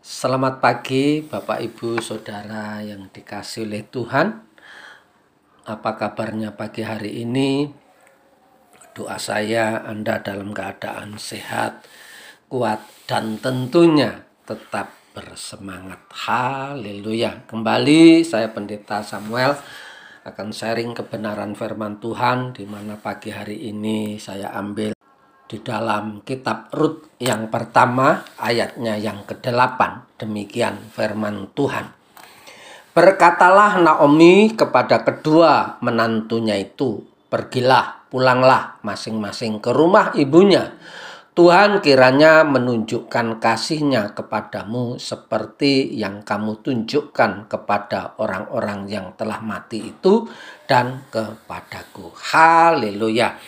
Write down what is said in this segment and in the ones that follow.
selamat pagi Bapak Ibu Saudara yang dikasih oleh Tuhan. Apa kabarnya pagi hari ini? Doa saya Anda dalam keadaan sehat, kuat, dan tentunya tetap bersemangat. Haleluya. Kembali saya Pendeta Samuel akan sharing kebenaran firman Tuhan di mana pagi hari ini saya ambil di dalam kitab Rut yang pertama ayatnya yang ke-8 demikian firman Tuhan Berkatalah Naomi kepada kedua menantunya itu pergilah pulanglah masing-masing ke rumah ibunya Tuhan kiranya menunjukkan kasihnya kepadamu seperti yang kamu tunjukkan kepada orang-orang yang telah mati itu dan kepadaku. Haleluya.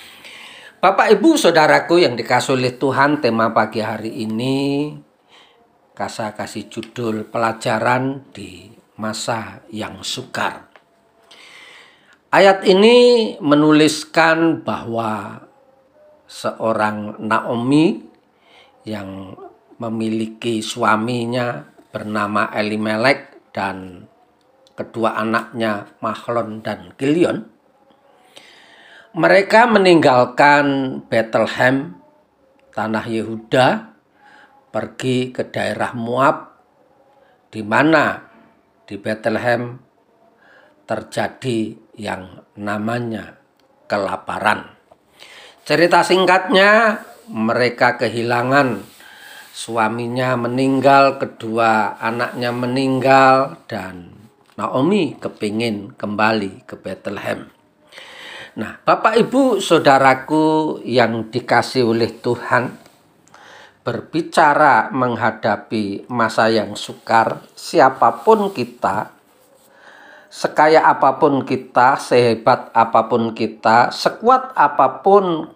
Bapak Ibu Saudaraku yang dikasih oleh Tuhan tema pagi hari ini Kasa kasih judul pelajaran di masa yang sukar. Ayat ini menuliskan bahwa seorang Naomi yang memiliki suaminya bernama Elimelek dan kedua anaknya Mahlon dan Gilion mereka meninggalkan Bethlehem, tanah Yehuda, pergi ke daerah Moab, di mana di Bethlehem terjadi yang namanya kelaparan. Cerita singkatnya, mereka kehilangan suaminya meninggal, kedua anaknya meninggal, dan Naomi kepingin kembali ke Bethlehem. Nah, Bapak Ibu Saudaraku yang dikasih oleh Tuhan, berbicara menghadapi masa yang sukar, siapa pun kita, sekaya apa pun kita, sehebat apa pun kita, sekuat apa pun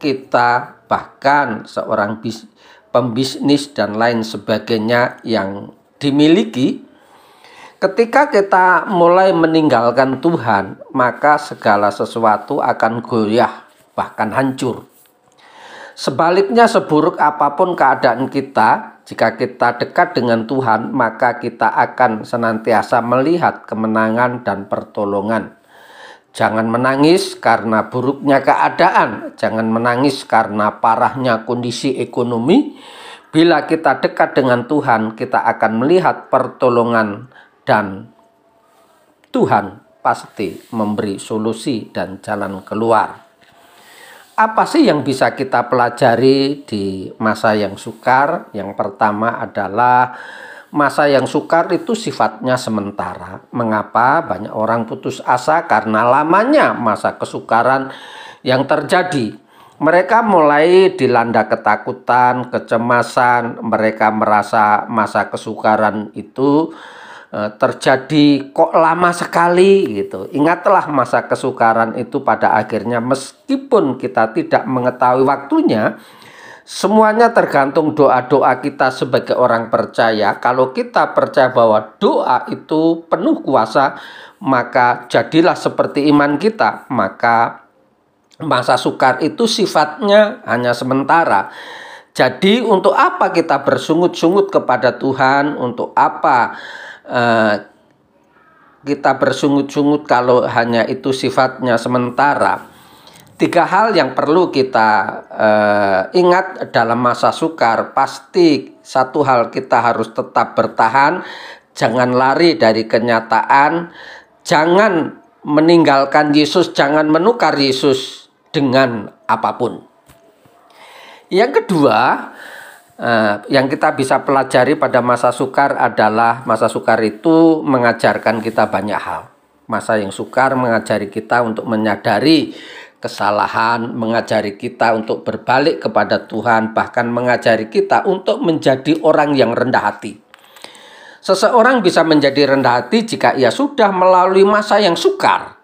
kita, bahkan seorang bis, pembisnis dan lain sebagainya yang dimiliki, Ketika kita mulai meninggalkan Tuhan, maka segala sesuatu akan goyah, bahkan hancur. Sebaliknya, seburuk apa pun keadaan kita, jika kita dekat dengan Tuhan, maka kita akan senantiasa melihat kemenangan dan pertolongan. Jangan menangis karena buruknya keadaan, jangan menangis karena parahnya kondisi ekonomi. Bila kita dekat dengan Tuhan, kita akan melihat pertolongan dan Tuhan pasti memberi solusi dan jalan keluar. Apa sih yang bisa kita pelajari di masa yang sukar? Yang pertama adalah masa yang sukar itu sifatnya sementara. Mengapa banyak orang putus asa? Karena lamanya masa kesukaran yang terjadi. Mereka mulai dilanda ketakutan, kecemasan, mereka merasa masa kesukaran itu terjadi kok lama sekali gitu. Ingatlah masa kesukaran itu pada akhirnya meskipun kita tidak mengetahui waktunya, semuanya tergantung doa-doa kita sebagai orang percaya. Kalau kita percaya bahwa doa itu penuh kuasa, maka jadilah seperti iman kita. Maka masa sukar itu sifatnya hanya sementara. Jadi untuk apa kita bersungut-sungut kepada Tuhan? Untuk apa Eh, kita bersungut-sungut kalau hanya itu sifatnya sementara. Tiga hal yang perlu kita uh, ingat dalam masa sukar, pasti satu hal kita harus tetap bertahan, jangan lari dari kenyataan, jangan meninggalkan Yesus, jangan menukar Yesus dengan apa pun. Yang kedua, Uh, yang kita bisa pelajari pada masa sukar adalah masa sukar itu mengajarkan kita banyak hal. Masa yang sukar mengajari kita untuk menyadari kesalahan, mengajari kita untuk berbalik kepada Tuhan, bahkan mengajari kita untuk menjadi orang yang rendah hati. Seseorang bisa menjadi rendah hati jika ia sudah melalui masa yang sukar.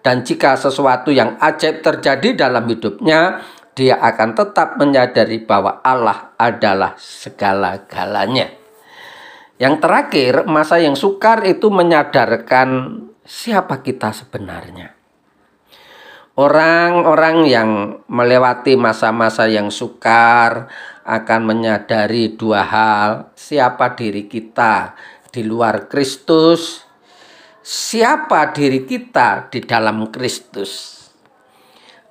Dan jika sesuatu yang ajaib terjadi dalam hidupnya, dia akan tetap menyadari bahwa Allah adalah segala-galanya. Yang terakhir, masa yang sukar itu menyadarkan siapa kita sebenarnya. Orang-orang yang melewati masa-masa yang sukar akan menyadari dua hal: siapa diri kita di luar Kristus, siapa diri kita di dalam Kristus.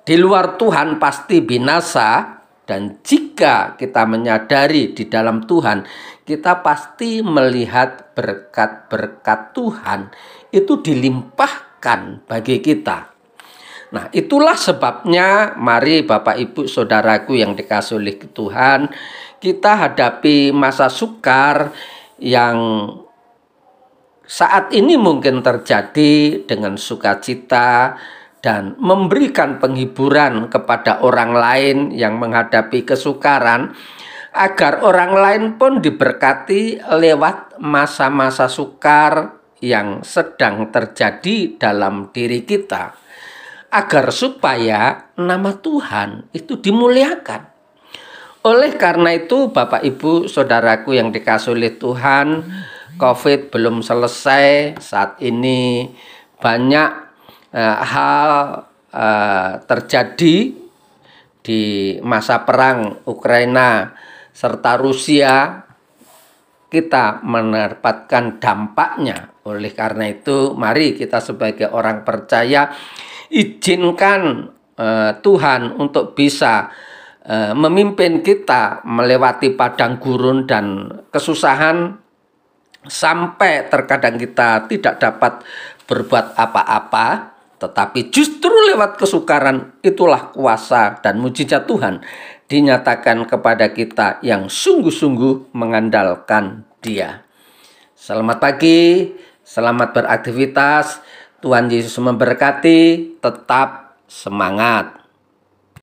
Di luar Tuhan pasti binasa, dan jika kita menyadari di dalam Tuhan, kita pasti melihat berkat-berkat Tuhan itu dilimpahkan bagi kita. Nah, itulah sebabnya mari Bapak Ibu Saudaraku yang dikasih oleh Tuhan, kita hadapi masa sukar yang saat ini mungkin terjadi dengan sukacita dan memberikan penghiburan kepada orang lain yang menghadapi kesukaran agar orang lain pun diberkati lewat masa-masa sukar yang sedang terjadi dalam diri kita agar supaya nama Tuhan itu dimuliakan. Oleh karena itu, Bapak Ibu, saudaraku yang dikasih oleh Tuhan, COVID belum selesai. Saat ini banyak uh, hal uh, terjadi di masa perang Ukraina serta Rusia. Kita mendapatkan dampaknya. Oleh karena itu, mari kita sebagai orang percaya izinkan uh, Tuhan untuk bisa uh, memimpin kita melewati padang gurun dan kesusahan sampai terkadang kita tidak dapat berbuat apa-apa tetapi justru lewat kesukaran itulah kuasa dan mujizat Tuhan dinyatakan kepada kita yang sungguh-sungguh mengandalkan Dia. Selamat pagi, selamat beraktivitas. Tuhan Yesus memberkati, tetap semangat.